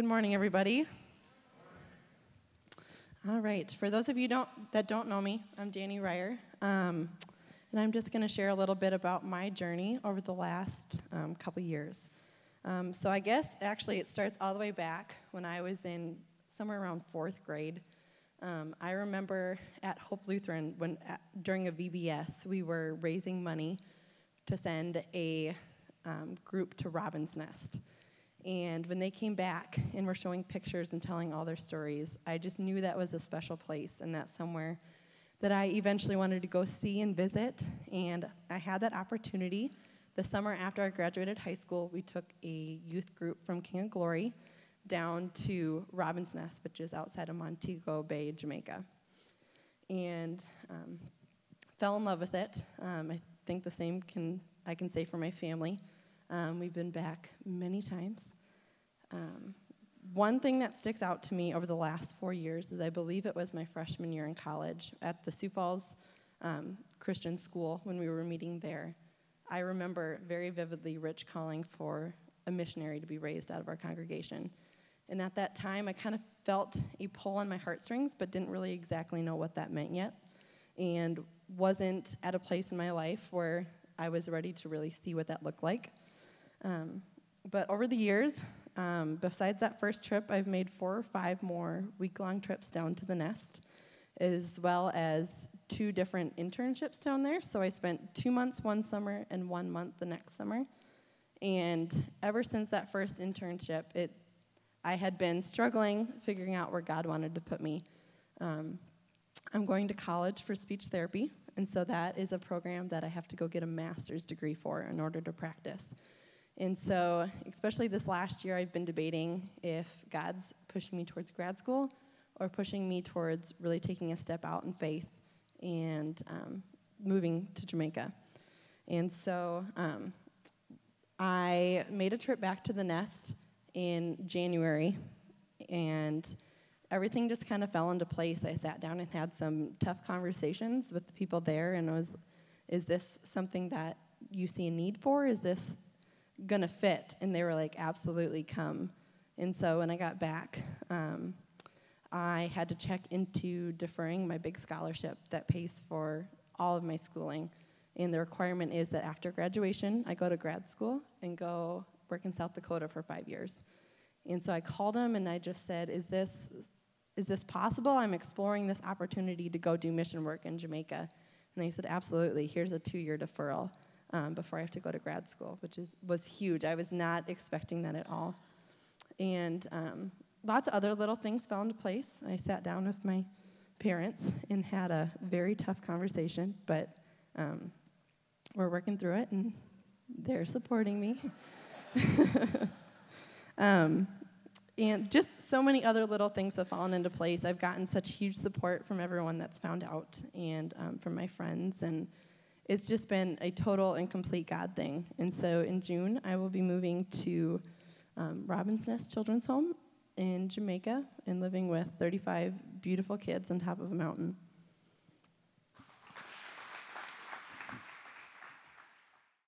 Good morning, everybody. All right. For those of you don't, that don't know me, I'm Danny Ryer, um, and I'm just going to share a little bit about my journey over the last um, couple years. Um, so I guess actually it starts all the way back when I was in somewhere around fourth grade. Um, I remember at Hope Lutheran when at, during a VBS we were raising money to send a um, group to Robin's Nest. And when they came back and were showing pictures and telling all their stories, I just knew that was a special place and that somewhere that I eventually wanted to go see and visit. And I had that opportunity. The summer after I graduated high school, we took a youth group from King of Glory down to Robin's Nest, which is outside of Montego Bay, Jamaica. And um, fell in love with it. Um, I think the same can I can say for my family. Um, we've been back many times. Um, one thing that sticks out to me over the last four years is I believe it was my freshman year in college at the Sioux Falls um, Christian School when we were meeting there. I remember very vividly Rich calling for a missionary to be raised out of our congregation. And at that time, I kind of felt a pull on my heartstrings, but didn't really exactly know what that meant yet. And wasn't at a place in my life where I was ready to really see what that looked like. Um, but over the years, um, besides that first trip, I've made four or five more week long trips down to the nest, as well as two different internships down there. So I spent two months one summer and one month the next summer. And ever since that first internship, it, I had been struggling figuring out where God wanted to put me. Um, I'm going to college for speech therapy, and so that is a program that I have to go get a master's degree for in order to practice. And so, especially this last year, I've been debating if God's pushing me towards grad school or pushing me towards really taking a step out in faith and um, moving to Jamaica. And so, um, I made a trip back to the nest in January, and everything just kind of fell into place. I sat down and had some tough conversations with the people there, and was, is this something that you see a need for? Is this gonna fit? And they were like, absolutely, come. And so when I got back, um, I had to check into deferring my big scholarship that pays for all of my schooling. And the requirement is that after graduation, I go to grad school and go work in South Dakota for five years. And so I called him and I just said, Is this, is this possible? I'm exploring this opportunity to go do mission work in Jamaica. And they said, Absolutely, here's a two year deferral um, before I have to go to grad school, which is, was huge. I was not expecting that at all. And um, lots of other little things fell into place. I sat down with my parents and had a very tough conversation, but um, we're working through it, and they're supporting me. um, and just so many other little things have fallen into place. I've gotten such huge support from everyone that's found out, and um, from my friends, and it's just been a total and complete God thing. And so in June, I will be moving to um, Robin's Nest Children's Home in Jamaica and living with 35 beautiful kids on top of a mountain.